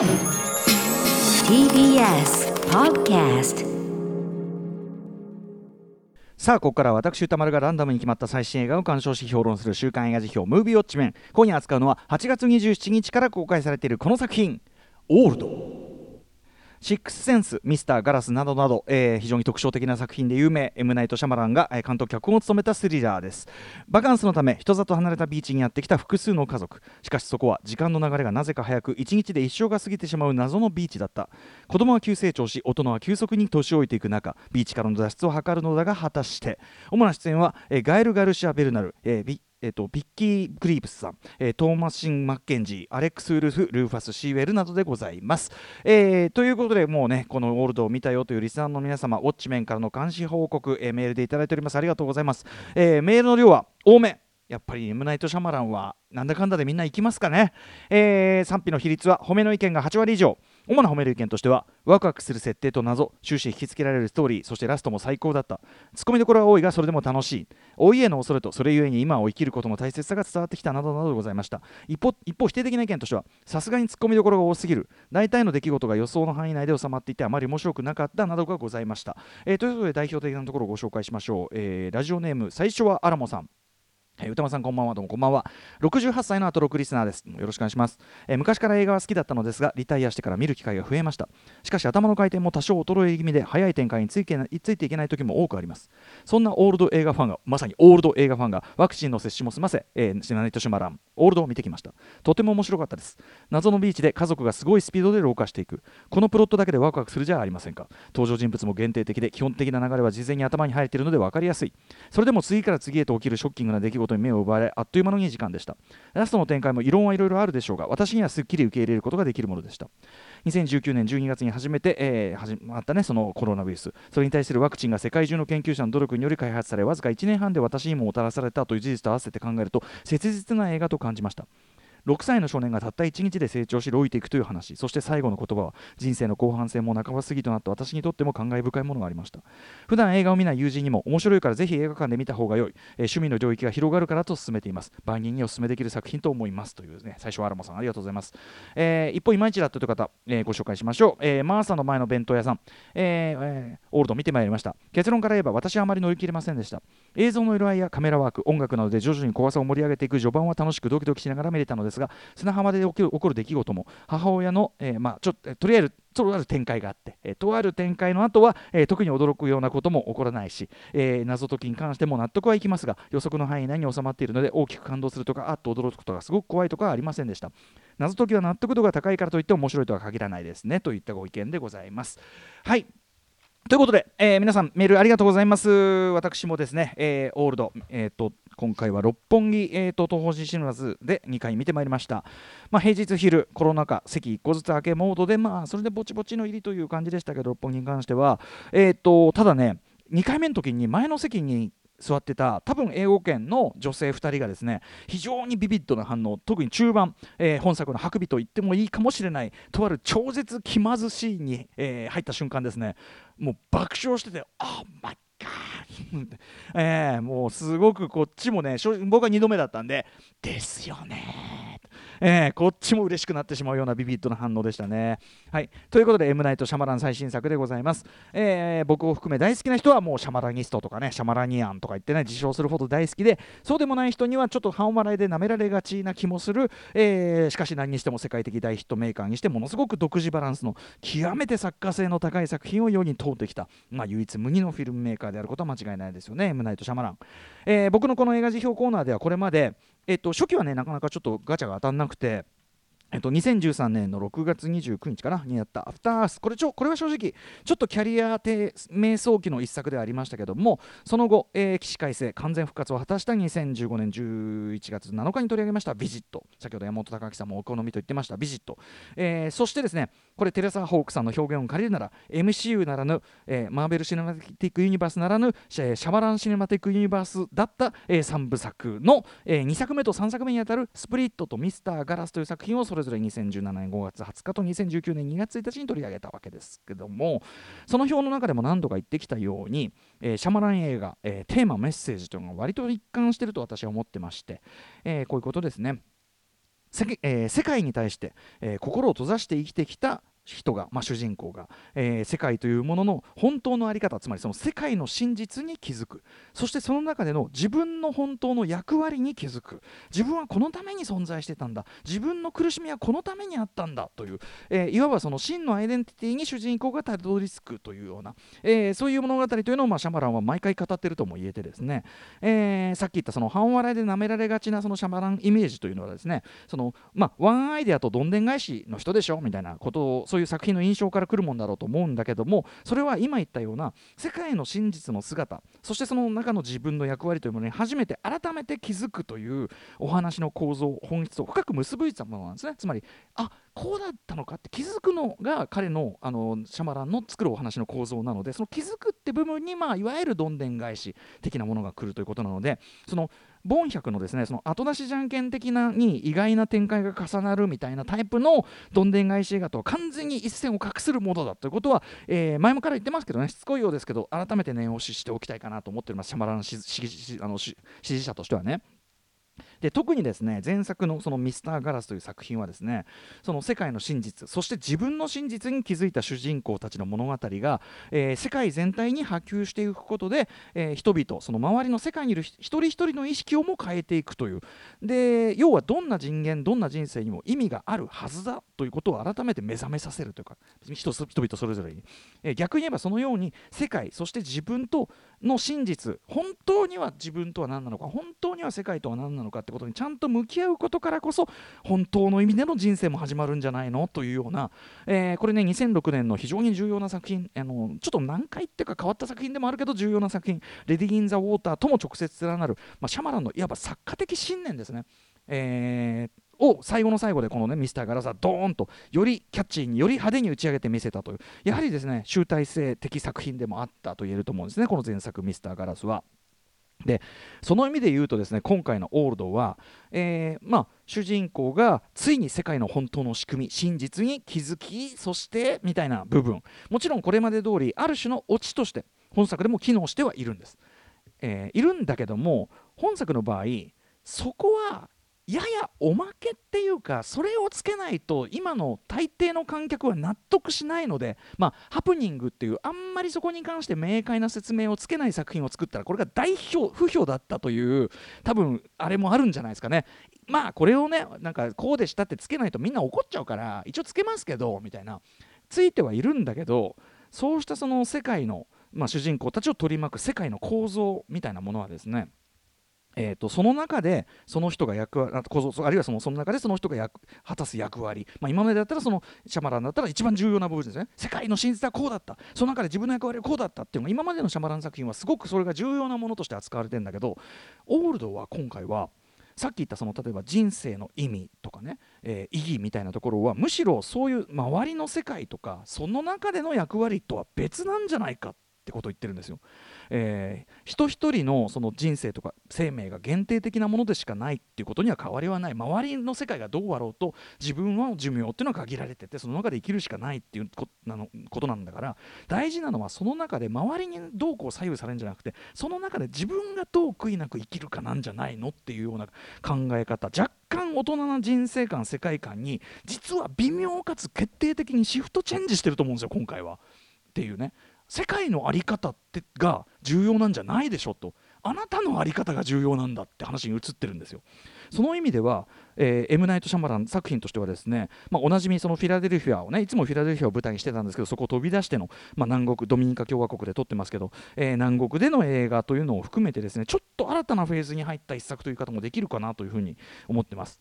TBS Podcast さあここから私歌丸がランダムに決まった最新映画を鑑賞し評論する週刊映画辞表ムービーウォッチメン。今夜扱うのは8月27日から公開されているこの作品「オールド」シックスセンス、ミスターガラスなどなど、えー、非常に特徴的な作品で有名、エムナイト・シャマランが、監督脚本を務めたスリラーです。バカンスのため、人里離れたビーチにやってきた複数の家族。しかしそこは時間の流れがなぜか早く、1日で一生が過ぎてしまう謎のビーチだった。子供は急成長し、大人は急速に年老いていく中、ビーチからの脱出を図るのだが、果たして。主な出演は、えー、ガエル・ガルシア・ベルナル、えー、えーと、ビッキー・グリーブスさん、えー、トーマシン・マッケンジー、アレックス・ウルフ、ルーファス・シーウェルなどでございます。えー、ということで、もうね、このオールドを見たよというリスナーの皆様、ウォッチメンからの監視報告、えー、メールでいただいております。ありがとうございます。え、メールの量は多め。やっぱりエムナイト・シャマランはなんだかんだでみんな行きますかね、え、賛否の比率は褒めの意見が8割以上主な褒める意見としてはワクワクする設定と謎終始引きつけられるストーリーそしてラストも最高だった。ツッコミどころは多いがそれでも楽しい。お家の恐れとそれゆえに今を生きることの大切さが伝わってきたなどなどございました。一方一方否定的な意見としてはさすがにツッコミどころが多すぎる。大体の出来事が予想の範囲内で収まっていてあまり面白くなかったなどがございました、えー、ということで代表的なところをご紹介しましょう、えー、ラジオネーム最初はアラモさん。え、歌間さんこんばんは。どうもこんばんは。68歳のアトロクリスナーです。よろしくお願いします、えー、昔から映画は好きだったのですがリタイアしてから見る機会が増えました。しかし頭の回転も多少衰え気味で早い展開についついていけない時も多くあります。そんなオールド映画ファンがまさにオールド映画ファンがワクチンの接種も済ませ、えー、シナネットシュマランオールドを見てきました。とても面白かったです。謎のビーチで家族がすごいスピードで老化していく。このプロットだけでワクワクするじゃありませんか。登場人物も限定的で基本的な流れは事前に頭に入っているので分かりやすい。それでも次から次へと起きるショッキングな出来事に目を奪われあっという間の2時間でした。ラストの展開も異論はいろいろあるでしょうが私にはすっきり受け入れることができるものでした。2019年12月に初めて、えー、始まったねそのコロナウイルス。それに対するワクチンが世界中の研究者の努力により開発されわずか1年半で私にももたらされたという事実と合わせて考えると切実な映画と感じました。6歳の少年がたった1日で成長し老いていくという話。そして最後の言葉は人生の後半戦も半ば過ぎとなった私にとっても感慨深いものがありました。普段映画を見ない友人にも面白いからぜひ映画館で見た方が良い、えー、趣味の領域が広がるからと勧めています。万人にお勧めできる作品と思いますというね。最初はアラモさんありがとうございます、えー、一方いまいちだったという方、えー、ご紹介しましょう、えー、マーサの前の弁当屋さん、ええー、オールド見てまいりました。結論から言えば私はあまり乗り切れませんでした。映像の色合いやカメラワーク音楽などで徐々に怖さを盛り上げていく序盤は楽しくドキドキしながら見れたのですですが砂浜で起きる起こる出来事も母親の、えー、まあ、ちょととりあえずとある展開があって、えー、とある展開の後は、えー、特に驚くようなことも起こらないし、えー、謎解きに関しても納得はいきますが予測の範囲内に収まっているので大きく感動するとかあっと驚くことがすごく怖いとかはありませんでした。謎解きは納得度が高いからといって面白いとは限らないですねといったご意見でございます。はい。ということで、えー、皆さんメールありがとうございます。私もですね、えー、オールド、えーと、今回は六本木、えーと、東方シネマズで2回見てまいりました。まあ、平日昼、コロナ禍、席1個ずつ開けモードで、まあ、それでぼちぼちの入りという感じでしたけど、六本木に関しては、えーと、ただね、2回目の時に前の席に座ってた多分英語圏の女性2人がですね非常にビビッドな反応特に中盤、えー、本作の「ハクビ」と言ってもいいかもしれないとある超絶気まずシーンに、えー、入った瞬間ですね。もう爆笑してて「あ っマイガー」えー、もうすごくこっちもね僕は2度目だったんで「ですよね」えー、こっちも嬉しくなってしまうようなビビッドな反応でしたね。はい、ということで、エムナイト・シャマラン最新作でございます。えー、僕を含め大好きな人はもうシャマラニストとかね、シャマラニアンとか言ってね、自称するほど大好きで、そうでもない人にはちょっと半笑いで舐められがちな気もする、えー、しかし何にしても世界的大ヒットメーカーにしてものすごく独自バランスの極めて作家性の高い作品を世に通ってきた、まあ、唯一無二のフィルムメーカーであることは間違いないですよね、エムナイト・シャマラン。えー、僕のこの映画辞表コーナーではこれまで、えっと、初期はねなかなかちょっとガチャが当たんなくて。えっと、2013年の6月29日かなにやった「アフターアース」これちょこれは正直ちょっとキャリア低迷走期の一作ではありましたけどもその後、えー、起死回生完全復活を果たした2015年11月7日に取り上げました「ビジット」先ほど山本隆明さんもお好みと言ってました「ビジット」えー、そしてですねこれテレサ・ホークさんの表現を借りるなら MCU ならぬ、えー、マーベル・シネマティック・ユニバースならぬシャバラン・シネマティック・ユニバースだった、えー、3部作の、えー、2作目と3作目にあたる「スプリット」と「ミスター・ガラス」という作品をそれぞれ2017年5月20日と2019年2月1日に取り上げたわけですけどもその表の中でも何度か言ってきたように、えー、シャマラン映画、えー、テーマメッセージというのが割と一貫してると私は思ってまして、えー、こういうことですね。世,、えー、世界に対して、えー、心を閉ざして生きてきた人が、まあ、主人公が、えー、世界というものの本当の在り方つまりその世界の真実に気づく。そしてその中での自分の本当の役割に気づく。自分はこのために存在してたんだ。自分の苦しみはこのためにあったんだ。という、えー、いわばその真のアイデンティティに主人公がたどり着く。というような、えー、そういう物語というのを、まあ、シャマランは毎回語ってるとも言えてですね、えさっき言ったその半笑いで舐められがちなそのシャマランイメージというのはですねその、まあ、ワンアイデアとどんでん返しの人でしょ？みたいなことをそういう作品の印象からくるもんだろうと思うんだけどもそれは今言ったような世界の真実の姿そしてその中の自分の役割というものに初めて改めて気づくというお話の構造本質を深く結びついたものなんですね。つまりあこうだったのかって気づくのが彼のあのシャマランの作るお話の構造なのでその気づくって部分に、まあ、いわゆるどんでん返し的なものが来るということなのでそのボン百のですねその後出しじゃんけん的なに意外な展開が重なるみたいなタイプのどんでん返し映画とは完全に一線を画するものだということは、えー、前もから言ってますけどねしつこいようですけど改めて念押ししておきたいかなと思っておりますシャマラン支持者としてはね。で特にですね前作のそのミスターガラスという作品はですねその世界の真実そして自分の真実に気づいた主人公たちの物語が、えー、世界全体に波及していくことで、えー、人々その周りの世界にいる一人一人の意識をも変えていくという。で要はどんな人間どんな人生にも意味があるはずだということを改めて目覚めさせるというか人人々それぞれに、えー、逆に言えばそのように世界そして自分との真実本当には自分とは何なのか本当には世界とは何なのかってことにちゃんと向き合うことからこそ本当の意味での人生も始まるんじゃないの？というような、えー、これね2006年の非常に重要な作品あのちょっと難解っていうか変わった作品でもあるけど重要な作品「レディ・イン・ザ・ウォーター」とも直接連なる、まあ、シャマランのいわば作家的信念ですね。えーを最後の最後でこのねミスターガラスはドーンとよりキャッチーにより派手に打ち上げてみせたというやはりですね集大成的作品でもあったと言えると思うんですねこの前作ミスターガラスは。でその意味で言うとですね今回の「オールドは」えー、まあ、主人公がついに世界の本当の仕組み真実に気づきそしてみたいな部分。もちろんこれまで通りある種のオチとして本作でも機能してはいるんです、えー、いるんだけども本作の場合そこはややおまけっていうかそれをつけないと今の大抵の観客は納得しないのでまあハプニングっていうあんまりそこに関して明快な説明をつけない作品を作ったらこれが大不評だったという多分あれもあるんじゃないですかね。まあこれをねなんかこうでしたってつけないとみんな怒っちゃうから一応つけますけどみたいなついてはいるんだけどそうしたその世界の、まあ、主人公たちを取り巻く世界の構造みたいなものはですねえーと、その中でその人が役割あるいはそのその中でその人が役果たす役割、まあ、今までだったらそのシャマランだったら一番重要な部分ですね。世界の真実はこうだった。その中で自分の役割はこうだったっていうのが今までのシャマラン作品はすごくそれが重要なものとして扱われてるんだけどオールドは今回はさっき言ったその例えば人生の意味とかね、えー、意義みたいなところはむしろそういう周りの世界とかその中での役割とは別なんじゃないかってってことを言ってるんですよ。えー、人一人のその人生とか生命が限定的なものでしかないっていうことには変わりはない周りの世界がどうあろうと自分は寿命っていうのは限られててその中で生きるしかないっていうことなんだから大事なのはその中で周りにどうこう左右されるんじゃなくてその中で自分がどう悔いなく生きるかなんじゃないのっていうような考え方若干大人な人生観世界観に実は微妙かつ決定的にシフトチェンジしてると思うんですよ今回は。っていうね世界の在り方ってが重要なんじゃないでしょと。あなたの在り方が重要なんだって話に移ってるんですよ。その意味では、えー、エム・ナイト・シャマラン作品としてはですね、まあ、おなじみそのフィラデルフィアをねいつもフィラデルフィアを舞台にしてたんですけどそこを飛び出しての、まあ、南国ドミニカ共和国で撮ってますけど、えー、南国での映画というのを含めてですねちょっと新たなフェーズに入った一作という方もできるかなというふうに思ってます。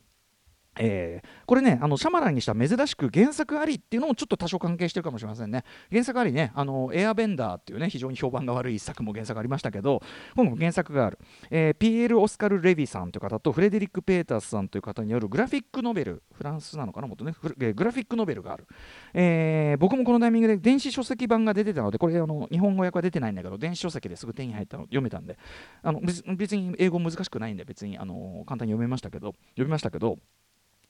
えー、これねあのシャマランにした珍しく原作ありっていうのもちょっと多少関係してるかもしれませんね。原作ありねあのエアベンダーっていうね非常に評判が悪い一作も原作ありましたけど今後原作がある、えー、ピエール・オスカル・レヴィさんという方とフレデリック・ペータースさんという方によるグラフィックノベルフランスなのかなもっとねグラフィックノベルがある、えー、僕もこのタイミングで電子書籍版が出てたのでこれあの日本語訳は出てないんだけど電子書籍ですぐ手に入ったの読めたんで。あの別に英語難しくないんで別にあの簡単に読めましたけど読みましたけど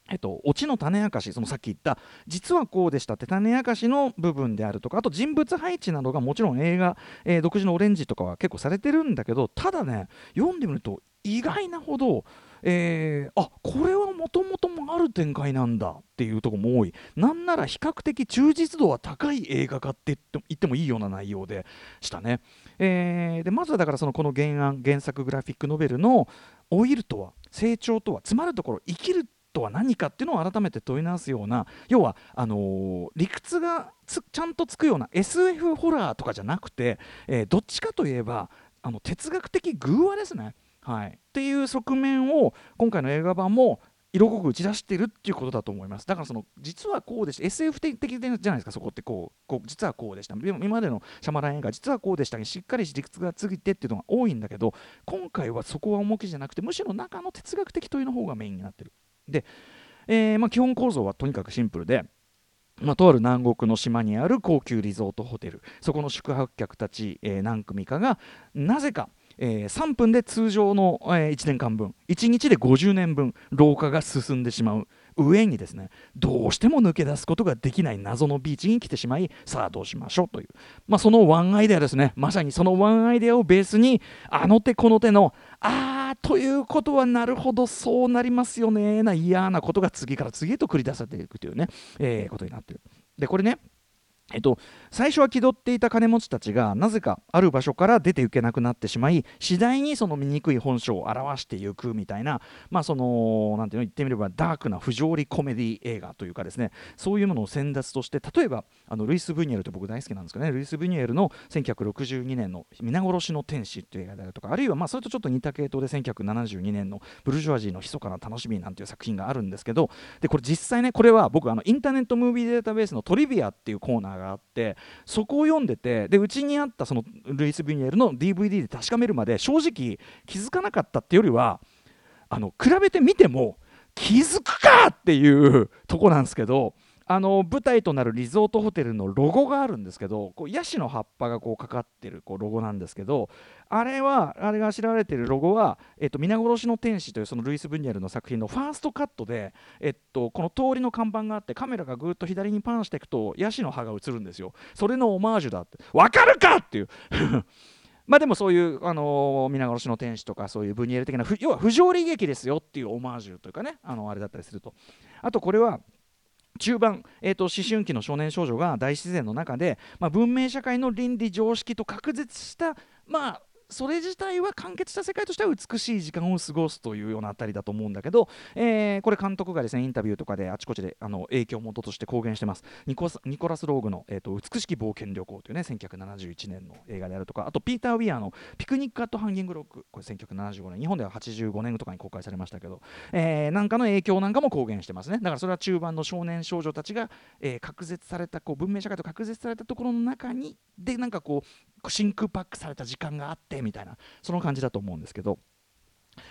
えっと、オチの種明かしそのさっき言った実はこうでしたって種明かしの部分であるとかあと人物配置などがもちろん映画、えー、独自のオレンジとかは結構されてるんだけどただね読んでみると意外なほどえー、あこれはもともともある展開なんだっていうとこも多い。なんなら比較的忠実度は高い映画化って言ってもいいような内容でしたね、えー、でまずはだからそのこの原案原作グラフィックノベルの老いるとは成長とはつまるところ生きるとは何かっていうのを改めて問い直すような要はあのー、理屈がちゃんとつくような SF ホラーとかじゃなくて、えー、どっちかといえばあの哲学的偶話ですね。はい、っていう側面を今回の映画版も色濃く打ち出してるっていうことだと思いますだからその実はこうでした SF 的じゃないですかそこってこうこう実はこうでした今までのシャマラン映画実はこうでしたにしっかり理屈がついてっていうのが多いんだけど今回はそこは重きじゃなくてむしろ中の哲学的といの方がメインになってるで、えー、まあ、基本構造はとにかくシンプルでまあ、とある南国の島にある高級リゾートホテル。そこの宿泊客たち、えー、何組かがなぜかえー、3分で通常の、えー、1年間分1日で50年分老化が進んでしまう。上にですねどうしても抜け出すことができない謎のビーチに来てしまいさあどうしましょうという、まあ、そのワンアイデアですね。まさにそのワンアイデアをベースにあの手この手のあーということはなるほどそうなりますよねな嫌なことが次から次へと繰り出されていくというね、えー、ことになってる。でこれねえっと、最初は気取っていた金持ちたちがなぜかある場所から出ていけなくなってしまい次第にその醜い本性を表していくみたいなまあそのなんていうの言ってみればダークな不条理コメディ映画というかですねそういうものを先達として例えばあのルイス・ブニエルって僕大好きなんですけどねルイス・ブニエルの1962年の「皆殺しの天使」という映画であるとかあるいはまあそれとちょっと似た系統で1972年の「ブルジョワジーの密かな楽しみ」なんていう作品があるんですけどでこれ実際ねこれは僕あのインターネットムービーデータベースのトリビアっていうコーナーがあってそこを読んでてでうちにあったそのルイス・ビニエルの DVD で確かめるまで正直気づかなかったっていうよりはあの比べてみても気づくかっていうとこなんですけどあの舞台となるリゾートホテルのロゴがあるんですけどこうヤシの葉っぱがこうかかってるこうロゴなんですけどあれはあれが知られてるロゴは、えっと、皆殺しの天使というそのルイス・ブニエルの作品のファーストカットで、えっと、この通りの看板があってカメラがぐっと左にパンしていくとヤシの葉が映るんですよ。それのオマージュだって。わかるかっていう。まあでもそういう、あのー、皆殺しの天使とかそういうブニエル的な要は不条理劇ですよっていうオマージュというかねあのあれだったりすると。あとこれは中盤、えーと、思春期の少年少女が大自然の中で、まあ、文明社会の倫理常識と隔絶したまあそれ自体は完結した世界としては美しい時間を過ごすというようなあたりだと思うんだけど、えー、これ監督がですねインタビューとかであちこちであの影響元として公言してます。ニコニコラス・ローグの、えーと「美しき冒険旅行」というね1971年の映画であるとかあとピーター・ウィアーの「ピクニック・アット・ハンギング・ロック」これ1975年日本では85年とかに公開されましたけど、えー、なんかの影響なんかも公言してますね。だからそれは中盤の少年少女たちが、えー、隔絶されたこう文明社会と隔絶されたところの中にでなんかこう真空パックされた時間があってみたいなその感じだと思うんですけど。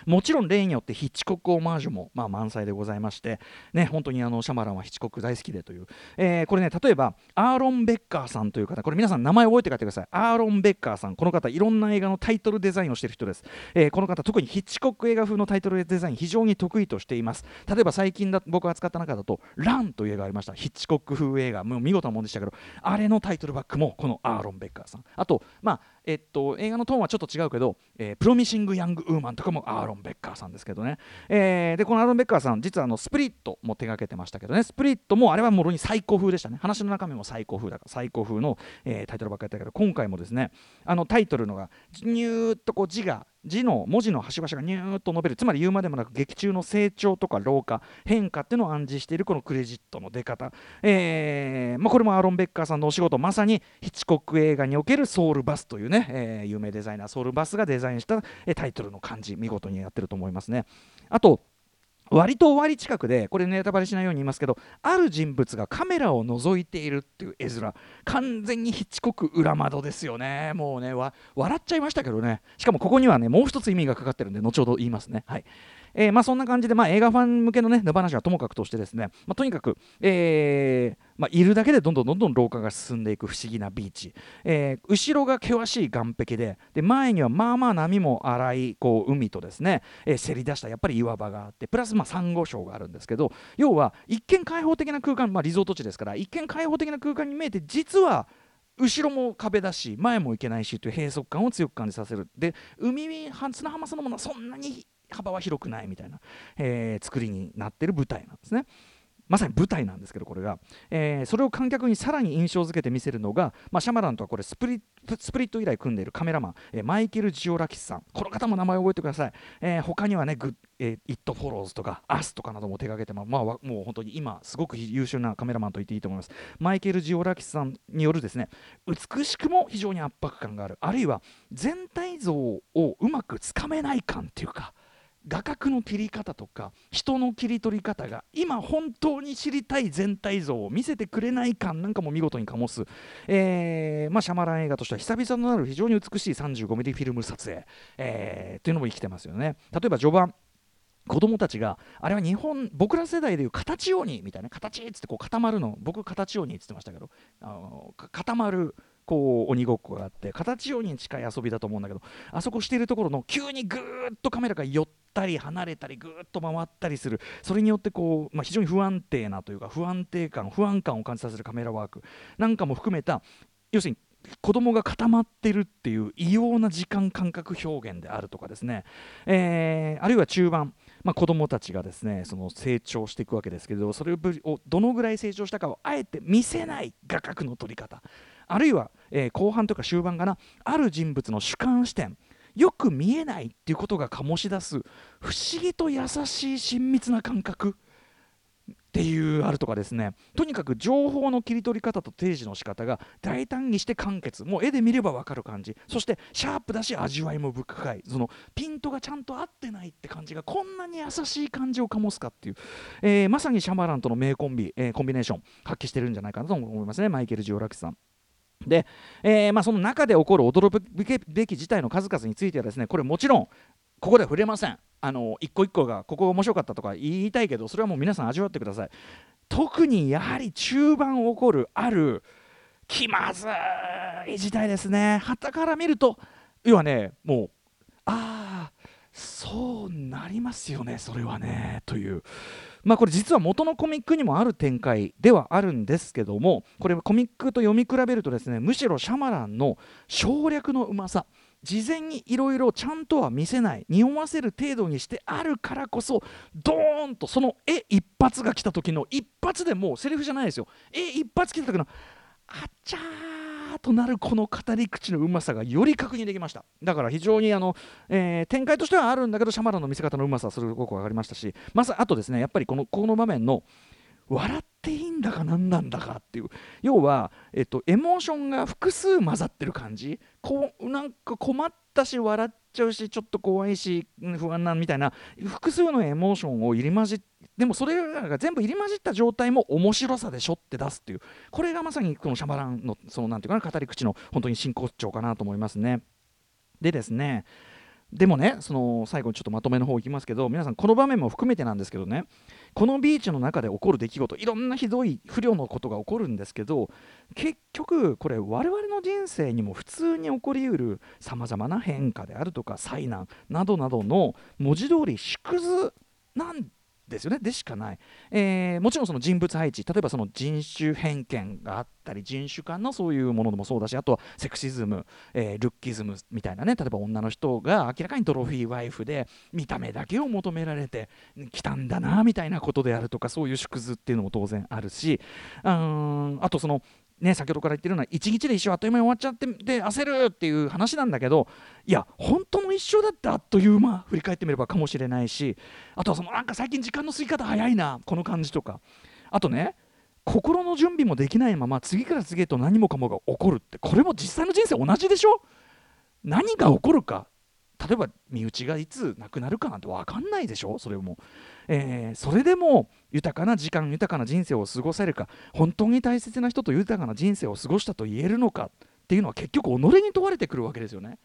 もちろん例によってヒッチコックオマージュもまあ満載でございましてね本当にあのシャマランはヒッチコック大好きでという、え、これね例えばアーロン・ベッカーさんという方これ皆さん名前覚えて帰ってください。アーロン・ベッカーさん。この方いろんな映画のタイトルデザインをしている人です、え、この方特にヒッチコック映画風のタイトルデザイン非常に得意としています。例えば最近だ僕が使った中だと「ラン」という映画がありました。ヒッチコック風映画。もう見事なもんでしたけどあれのタイトルバックもこのアーロン・ベッカーさん。あとまあえっと、映画のトーンはちょっと違うけど、えー、プロミシング・ヤング・ウーマンとかもアーロン・ベッカーさんですけどね、えー、でこのアーロン・ベッカーさん実はあのスプリットも手がけてましたけどね。スプリットもあれはもろに最高風でしたね。話の中身も最高風だから最高風の、えー、タイトルばっかりだったけど今回もですねあのタイトルのがニューッとこう字が字の文字の端々がニューッと伸びる。つまり言うまでもなく劇中の成長とか老化変化っていうのを暗示しているこのクレジットの出方、えーまあ、これもアーロン・ベッカーさんのお仕事まさにヒチコック映画におけるソウルバスというね、えー、有名デザイナーソウルバスがデザインした、えタイトルの漢字見事にやってると思いますね。あと割と終わり近くでこれネタバレしないように言いますけどある人物がカメラを覗いているっていう絵面完全にヒッチコック裏窓ですよね。もうね笑っちゃいましたけどね。しかもここにはねもう一つ意味がかかってるんで後ほど言いますね。はい。えー、まあ、そんな感じで、まあ、映画ファン向けのね、野放しはともかくとしてですね、まあ、とにかく、えー、まあ、いるだけでどんどんどんどん老化が進んでいく不思議なビーチ、えー、後ろが険しい岸壁でで前にはまあまあ波も荒いこう海とですね、えー、せり出したやっぱり岩場があってプラスまあサンゴ礁があるんですけど要は一見開放的な空間、まあ、リゾート地ですから一見開放的な空間に見えて実は後ろも壁だし前も行けないしという閉塞感を強く感じさせる。で海砂浜そのものはそんなに幅は広くないみたいな、えー、作りになってる舞台なんですね。まさに舞台なんですけどこれが、えー、それを観客にさらに印象づけて見せるのが、まあ、シャマランとはこれスプリスプリット以来組んでいるカメラマン、えー、マイケル・ジオラキスさん。この方も名前を覚えてください、えー、他にはねグえー、It Follows とか Us とかなども手掛けてまあ、もう本当に今すごく優秀なカメラマンと言っていいと思います。マイケル・ジオラキスさんによるですね美しくも非常に圧迫感がある。あるいは全体像をうまくつかめない感っていうか画角の切り方とか人の切り取り方が今本当に知りたい全体像を見せてくれない感なんかも見事に醸す、えーまあ、シャマラン映画としては久々となる非常に美しい 35mm フィルム撮影、えー、っていうのも生きてますよね。例えば序盤子供たちがあれは日本僕ら世代でいう形鬼みたいな形っつってこう固まるの僕形鬼っつってましたけどあの固まるこう鬼ごっこがあって形鬼に近い遊びだと思うんだけどあそこしているところの急にぐーっとカメラが寄ってたり離れたりぐっと回ったりする。それによってこう、まあ、非常に不安定なというか不安定感不安感を感じさせるカメラワーク。なんかも含めた要するに子供が固まってるっていう異様な時間感覚表現であるとかですね、えー、あるいは中盤、まあ、子供たちがですねその成長していくわけですけどそれをどのぐらい成長したかをあえて見せない画角の撮り方。あるいは、えー、後半とか終盤かな。ある人物の主観視点。よく見えないっていうことが醸し出す不思議と優しい親密な感覚っていうあるとかですね。とにかく情報の切り取り方と提示の仕方が大胆にして簡潔もう絵で見れば分かる感じ。そしてシャープだし味わいも深いそのピントがちゃんと合ってないって感じがこんなに優しい感じを醸すかっていう、えー、まさにシャマランとの名コンビ、えー、コンビネーション発揮してるんじゃないかなと思いますね。マイケル・ジオラキさん。で、えー、まあ、その中で起こる驚くべき事態の数々についてはですねこれもちろんここでは触れません。あの一個一個がここが面白かったとか言いたいけどそれはもう皆さん味わってください。特にやはり中盤起こるある気まずい事態ですね。はたから見ると要はねもうああそうなりますよねそれはねという。まあこれ実は元のコミックにもある展開ではあるんですけどもこれコミックと読み比べるとですねむしろシャマランの省略のうまさ事前にいろいろちゃんとは見せない匂わせる程度にしてあるからこそドーンとその絵一発が来た時の一発でもうセリフじゃないですよ。絵一発来た時のあっちゃーとなるこの語り口のうまさがより確認できました。だから非常にあの、えー、展開としてはあるんだけどシャマランの見せ方のうまさはすごく分かりましたしまずあとですねやっぱりこのこの場面の笑っていいんだか何なんだかっていう要は、えっと、エモーションが複数混ざってる感じこうなんか困ったし笑っちゃうしちょっと怖いし不安なみたいな複数のエモーションを入り混じってでもそれらが全部入り混じった状態も面白さでしょって出すっていうこれがまさにこのシャバランのそのなんていうかな語り口の本当に真骨頂かなと思いますね。でですねでもねその最後にちょっとまとめの方いきますけど皆さんこの場面も含めてなんですけどねこのビーチの中で起こる出来事いろんなひどい不慮のことが起こるんですけど結局これ我々の人生にも普通に起こりうるさまざまな変化であるとか災難などなどの文字通り縮図なんですよね。でしかない、えー、もちろんその人物配置例えばその人種偏見があったり人種間のそういうものもそうだしあとはセクシズム、えー、ルッキズムみたいなね例えば女の人が明らかにトロフィーワイフで見た目だけを求められてきたんだなみたいなことであるとかそういう縮図っていうのも当然あるしうんあとそのね、先ほどから言ってるような一日で一生あっという間に終わっちゃってで焦るっていう話なんだけどいや本当の一生だってあっという間振り返ってみればかもしれないしあとはそのなんか最近時間の過ぎ方早いなこの感じとか。あとね心の準備もできないまま次から次へと何もかもが起こるってこれも実際の人生同じでしょ？何が起こるか例えば身内がいつ亡くなるかなんて分かんないでしょ？それも、えー、それでも豊かな時間豊かな人生を過ごせるか本当に大切な人と豊かな人生を過ごしたと言えるのかっていうのは結局己に問われてくるわけですよね。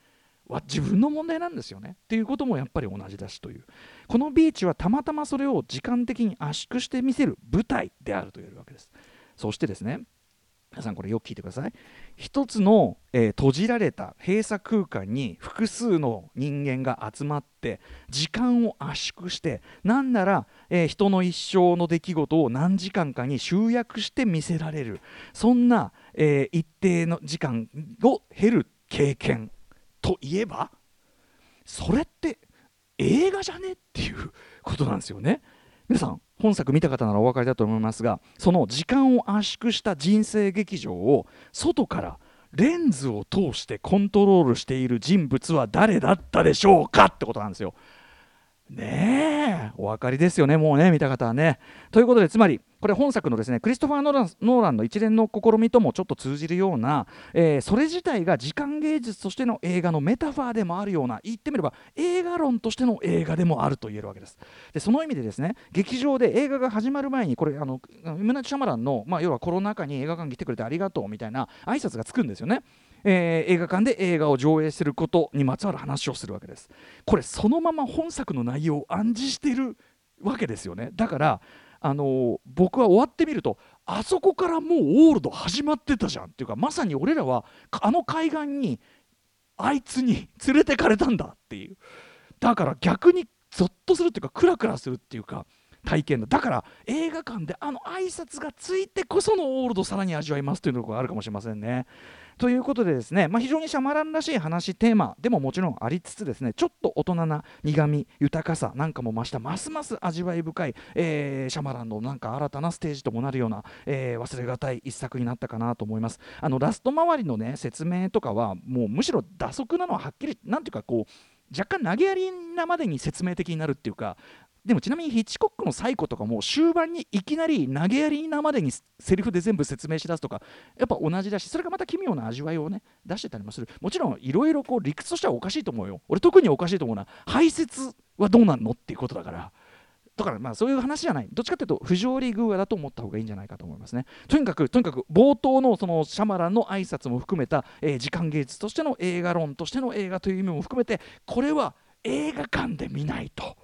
は自分の問題なんですよね。っていうこともやっぱり同じだしという。このビーチはたまたまそれを時間的に圧縮してみせる舞台であると言えるわけです。そしてですね皆さんこれよく聞いてください。一つの、えー、閉じられた閉鎖空間に複数の人間が集まって時間を圧縮してなんなら、えー、人の一生の出来事を何時間かに集約して見せられる。そんな、えー、一定の時間を経る経験といえばそれって映画じゃねっていうことなんですよね。皆さん本作見た方ならお分かりだと思いますがその時間を圧縮した人生劇場を外からレンズを通してコントロールしている人物は誰だったでしょうかってことなんですよ。ねえお分かりですよねもうね見た方はね。ということでつまりこれ本作のですねクリストファー・ノーランの一連の試みともちょっと通じるような、えー、それ自体が時間芸術としての映画のメタファーでもあるような言ってみれば映画論としての映画でもあると言えるわけですでその意味でですね劇場で映画が始まる前にこれあのムナチ・シャマランの、まあ、要はコロナ禍に映画館に来てくれてありがとうみたいな挨拶がつくんですよねえー、映画館で映画を上映することにまつわる話をするわけです。これそのまま本作の内容を暗示しているわけですよね。だからあの僕は終わってみるとあそこからもうオールド始まってたじゃんっていうかまさに俺らはあの海岸にあいつに連れてかれたんだっていう。だから逆にゾッとするっていうかクラクラするっていうか体験だ。だから映画館であの挨拶がついてこそのオールドさらに味わいますというのがあるかもしれませんね。ということでですね、まあ、非常にシャマランらしい話テーマでももちろんありつつですねちょっと大人な苦み豊かさなんかも増したますます味わい深い、えー、シャマランのなんか新たなステージともなるような、えー、忘れがたい一作になったかなと思います。あのラスト周りのね説明とかはもうむしろ打足なのははっきりなんていうかこう若干投げやりなまでに説明的になるっていうかでもちなみにヒッチコックのサイコとかも終盤にいきなり投げやりなまでにセリフで全部説明しだすとかやっぱ同じだしそれがまた奇妙な味わいをね出してたりもする。もちろんいろいろ理屈としてはおかしいと思うよ。俺特におかしいと思うのは排泄はどうなんのっていうことだから。だからまあそういう話じゃない。どっちかというと不条理偶話だと思った方がいいんじゃないかと思いますね。とにかくとにかく冒頭のそのシャマランの挨拶も含めた、えー、時間芸術としての映画論としての映画という意味も含めてこれは映画館で見ないと。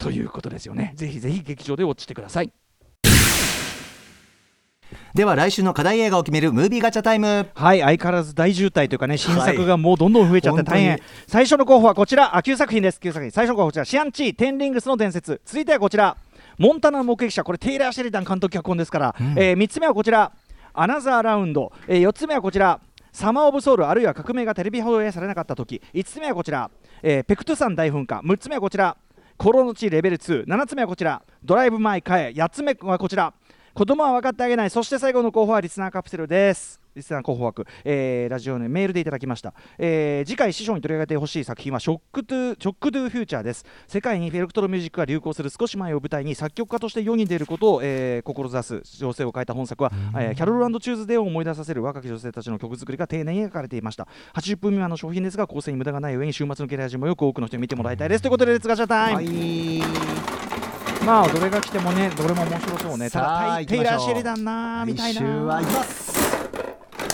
ということですよね。ぜひぜひ劇場で落ちてください。では来週の課題映画を決めるムービーガチャタイム。はい相変わらず大渋滞というかね新作がもうどんどん増えちゃって大変、はい、最初の候補はこちら。あ9作品です9作品。最初の候補こちら。シアンチーテンリングスの伝説。続いてはこちら。モンタナ目撃者。これテイラー・シェリダン監督脚本ですから、うん、えー、3つ目はこちら。アナザーラウンド、えー、4つ目はこちら。サマー・オブ・ソウル。あるいは革命がテレビ放映されなかった時。5つ目はこちら、えー、ペクトゥ山大噴火。6つ目はこちら孤狼の血レベル2 7つ目はこちら。ドライブ・マイ・カー 8つ目はこちら。子供は分かってあげない。そして最後の候補はリスナーカプセルです。リスナー候補枠、えー、ラジオネメールでいただきました、えー、次回師匠に取り上げてほしい作品はショックトゥショックドゥフューチャーです。世界にエレクトロミュージックが流行する少し前を舞台に作曲家として世に出ることを、えー、志す女性を描いた本作は、えー、キャロルチューズデーを思い出させる若き女性たちの曲作りが丁寧に描かれていました。80分未満の商品ですが構成に無駄がない上に週末のゲラージもよく多くの人に見てもらいたいです。ということでレッツガチャタイム、はいまあどれが来てもねどれも面白そうね。ただテイラー・シェリダンなみたいな。はいます。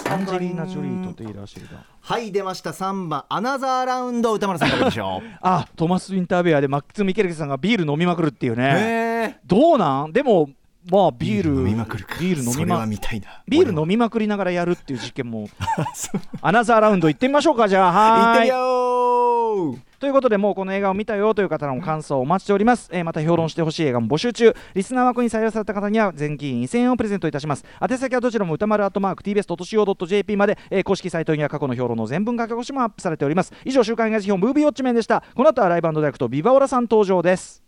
アンジェリーナ・ジョリーとテイラー・シェリダンはい出ました。3番アナザーラウンド歌丸さんからでしょう。あトマス・ウィンターベアでマックス・ミケルケさんがビール飲みまくるっていうね。どうなん？でもまあビール飲みまくるビール飲みまみたいな。ビール飲みまくりながらやるっていう実験も。アナザーラウンド行ってみましょうかじゃあ。はい。行ってみようということでもうこの映画を見たよという方の感想をお待ちしております、えー、また評論してほしい映画も募集中。リスナー枠に採用された方には全金2000円をプレゼントいたします。宛先はどちらも歌丸アットマーク TBS.CO.JP まで、えー、公式サイトには過去の評論の全文書き起こしもアップされております。以上週刊映画辞表ムービーウォッチメンでした。この後はライブダイレクトビバオラさん登場です。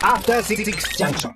After 66 junction.